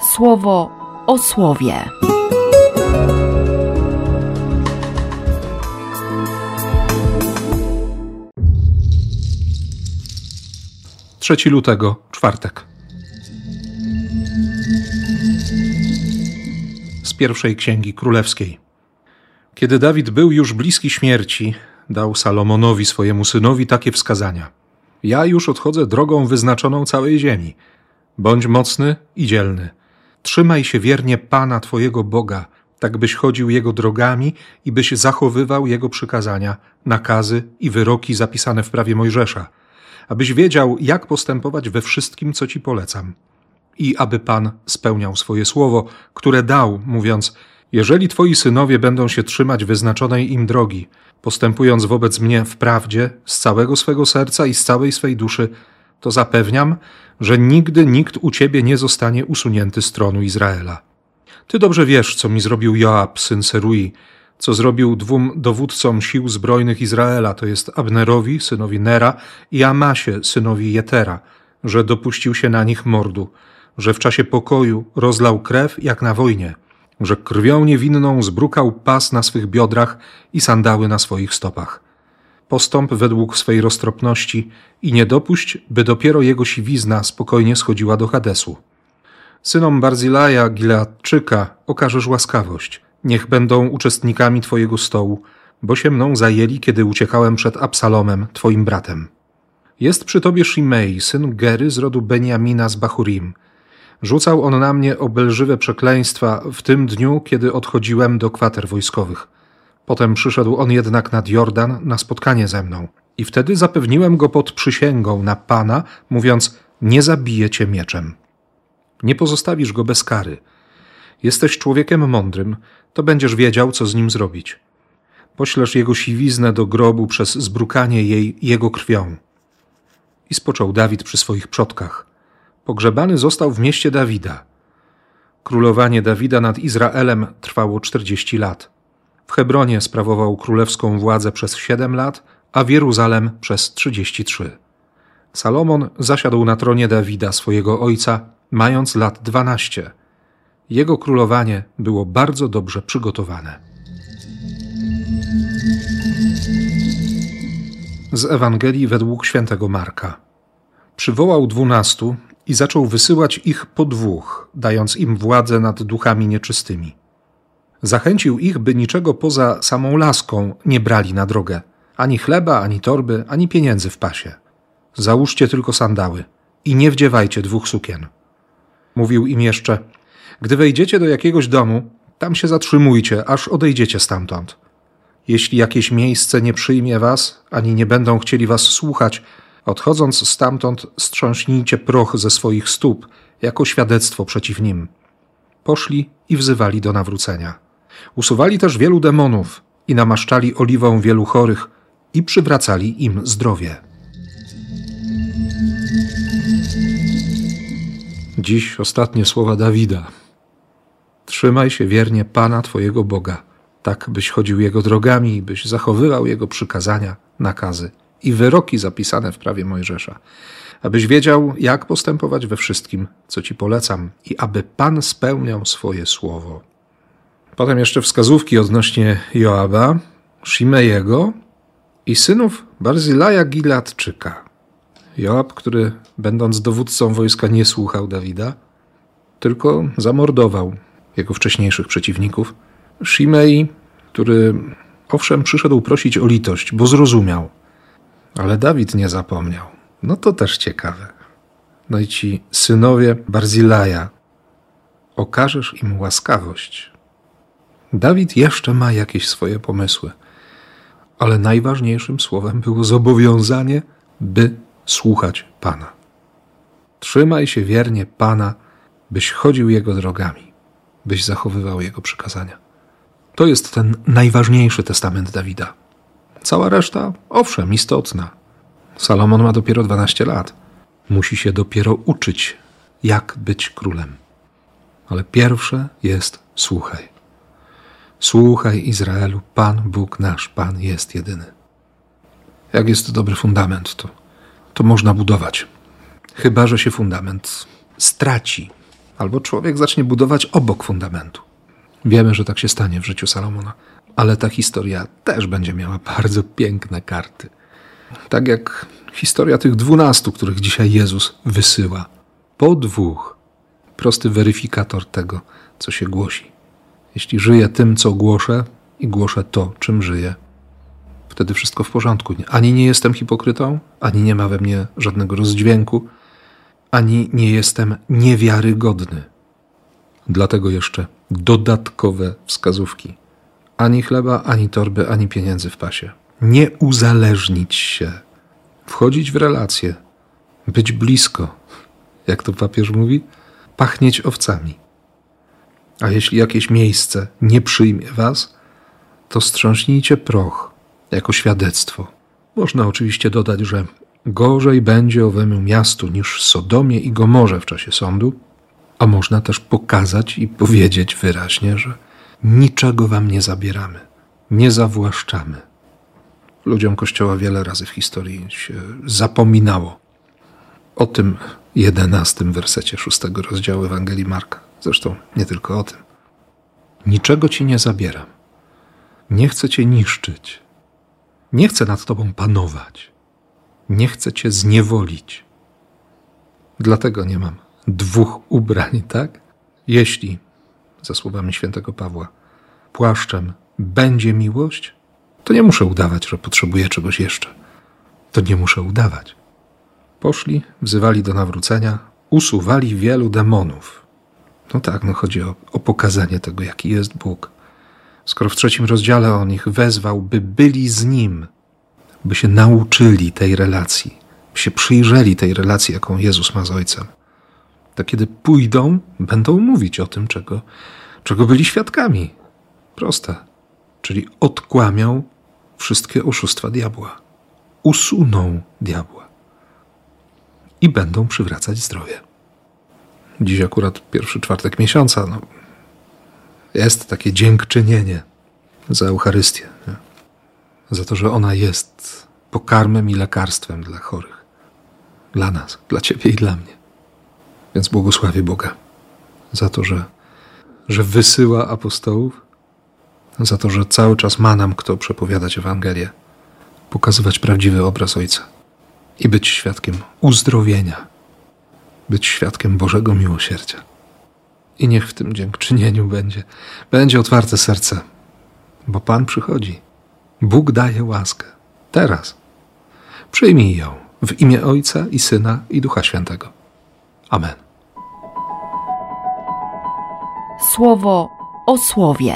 słowo o słowie. Trzeci lutego, czwartek. Z pierwszej księgi królewskiej. Kiedy Dawid był już bliski śmierci, dał Salomonowi swojemu synowi takie wskazania: Ja już odchodzę drogą wyznaczoną całej ziemi. Bądź mocny i dzielny. Trzymaj się wiernie Pana Twojego Boga, tak byś chodził Jego drogami i byś zachowywał Jego przykazania, nakazy i wyroki zapisane w prawie Mojżesza, abyś wiedział, jak postępować we wszystkim, co Ci polecam. I aby Pan spełniał swoje słowo, które dał, mówiąc: Jeżeli Twoi synowie będą się trzymać wyznaczonej im drogi, postępując wobec mnie w prawdzie, z całego swego serca i z całej swej duszy, to zapewniam, że nigdy nikt u ciebie nie zostanie usunięty z tronu Izraela. Ty dobrze wiesz, co mi zrobił Joab, syn Serui, co zrobił dwóm dowódcom sił zbrojnych Izraela, to jest Abnerowi, synowi Nera, i Amasie, synowi Jetera, że dopuścił się na nich mordu, że w czasie pokoju rozlał krew jak na wojnie, że krwią niewinną zbrukał pas na swych biodrach i sandały na swoich stopach postąp według swej roztropności i nie dopuść, by dopiero jego siwizna spokojnie schodziła do Hadesu. Synom Barzilaja, Gileadczyka, okażesz łaskawość. Niech będą uczestnikami Twojego stołu, bo się mną zajęli, kiedy uciekałem przed Absalomem, Twoim bratem. Jest przy Tobie Shimei, syn Gery z rodu Benjamina z Bachurim. Rzucał on na mnie obelżywe przekleństwa w tym dniu, kiedy odchodziłem do kwater wojskowych – Potem przyszedł on jednak nad Jordan na spotkanie ze mną. I wtedy zapewniłem go pod przysięgą na Pana, mówiąc: Nie zabiję cię mieczem. Nie pozostawisz go bez kary. Jesteś człowiekiem mądrym, to będziesz wiedział, co z nim zrobić. Poślesz jego siwiznę do grobu przez zbrukanie jej jego krwią. I spoczął Dawid przy swoich przodkach. Pogrzebany został w mieście Dawida. Królowanie Dawida nad Izraelem trwało czterdzieści lat. W Hebronie sprawował królewską władzę przez siedem lat, a w Jeruzalem przez trzydzieści trzy. Salomon zasiadł na tronie Dawida, swojego ojca, mając lat dwanaście. Jego królowanie było bardzo dobrze przygotowane. Z Ewangelii według świętego Marka. Przywołał dwunastu i zaczął wysyłać ich po dwóch, dając im władzę nad duchami nieczystymi. Zachęcił ich, by niczego poza samą laską nie brali na drogę ani chleba, ani torby, ani pieniędzy w pasie. Załóżcie tylko sandały i nie wdziewajcie dwóch sukien. Mówił im jeszcze: Gdy wejdziecie do jakiegoś domu, tam się zatrzymujcie, aż odejdziecie stamtąd. Jeśli jakieś miejsce nie przyjmie was, ani nie będą chcieli was słuchać, odchodząc stamtąd, strząśnijcie proch ze swoich stóp, jako świadectwo przeciw nim. Poszli i wzywali do nawrócenia. Usuwali też wielu demonów i namaszczali oliwą wielu chorych i przywracali im zdrowie. Dziś ostatnie słowa Dawida. Trzymaj się wiernie Pana Twojego Boga, tak byś chodził Jego drogami i byś zachowywał Jego przykazania, nakazy i wyroki zapisane w prawie Mojżesza, abyś wiedział, jak postępować we wszystkim, co Ci polecam i aby Pan spełniał swoje słowo. Potem jeszcze wskazówki odnośnie Joaba, Shimejego i synów Barzilaja Giladczyka. Joab, który będąc dowódcą wojska nie słuchał Dawida, tylko zamordował jego wcześniejszych przeciwników. Shimei, który owszem przyszedł prosić o litość, bo zrozumiał, ale Dawid nie zapomniał. No to też ciekawe. No i ci synowie Barzilaja, okażesz im łaskawość, Dawid jeszcze ma jakieś swoje pomysły, ale najważniejszym słowem było zobowiązanie, by słuchać Pana. Trzymaj się wiernie Pana, byś chodził Jego drogami, byś zachowywał Jego przykazania. To jest ten najważniejszy testament Dawida. Cała reszta, owszem, istotna. Salomon ma dopiero 12 lat. Musi się dopiero uczyć, jak być królem. Ale pierwsze jest słuchaj. Słuchaj, Izraelu, Pan Bóg nasz, Pan jest jedyny. Jak jest to dobry fundament, to, to można budować. Chyba, że się fundament straci, albo człowiek zacznie budować obok fundamentu. Wiemy, że tak się stanie w życiu Salomona, ale ta historia też będzie miała bardzo piękne karty. Tak jak historia tych dwunastu, których dzisiaj Jezus wysyła. Po dwóch. Prosty weryfikator tego, co się głosi. Jeśli żyję tym, co głoszę i głoszę to, czym żyję, wtedy wszystko w porządku. Ani nie jestem hipokrytą, ani nie ma we mnie żadnego rozdźwięku, ani nie jestem niewiarygodny. Dlatego jeszcze dodatkowe wskazówki. Ani chleba, ani torby, ani pieniędzy w pasie. Nie uzależnić się. Wchodzić w relacje. Być blisko. Jak to papież mówi? Pachnieć owcami. A jeśli jakieś miejsce nie przyjmie was, to strząśnijcie proch jako świadectwo. Można oczywiście dodać, że gorzej będzie owemu miastu niż Sodomie i Gomorze w czasie sądu, a można też pokazać i powiedzieć wyraźnie, że niczego wam nie zabieramy, nie zawłaszczamy. Ludziom Kościoła wiele razy w historii się zapominało o tym jedenastym wersecie szóstego rozdziału Ewangelii Marka. Zresztą nie tylko o tym. Niczego ci nie zabieram. Nie chcę cię niszczyć. Nie chcę nad tobą panować. Nie chcę cię zniewolić. Dlatego nie mam dwóch ubrań, tak? Jeśli, za słowami świętego Pawła, płaszczem będzie miłość, to nie muszę udawać, że potrzebuję czegoś jeszcze. To nie muszę udawać. Poszli, wzywali do nawrócenia, usuwali wielu demonów. No tak, no chodzi o, o pokazanie tego, jaki jest Bóg. Skoro w trzecim rozdziale on ich wezwał, by byli z Nim, by się nauczyli tej relacji, by się przyjrzeli tej relacji, jaką Jezus ma z Ojcem, to kiedy pójdą, będą mówić o tym, czego, czego byli świadkami. Proste. Czyli odkłamią wszystkie oszustwa diabła. Usuną diabła. I będą przywracać zdrowie. Dziś akurat pierwszy czwartek miesiąca. No, jest takie dziękczynienie za Eucharystię. Nie? Za to, że ona jest pokarmem i lekarstwem dla chorych. Dla nas, dla Ciebie i dla mnie. Więc błogosławię Boga za to, że, że wysyła apostołów, za to, że cały czas ma nam kto przepowiadać Ewangelię, pokazywać prawdziwy obraz Ojca i być świadkiem uzdrowienia, być świadkiem Bożego miłosierdzia. I niech w tym dziękczynieniu będzie, będzie otwarte serce, bo Pan przychodzi. Bóg daje łaskę. Teraz. Przyjmij ją w imię Ojca i Syna i Ducha Świętego. Amen. Słowo o słowie.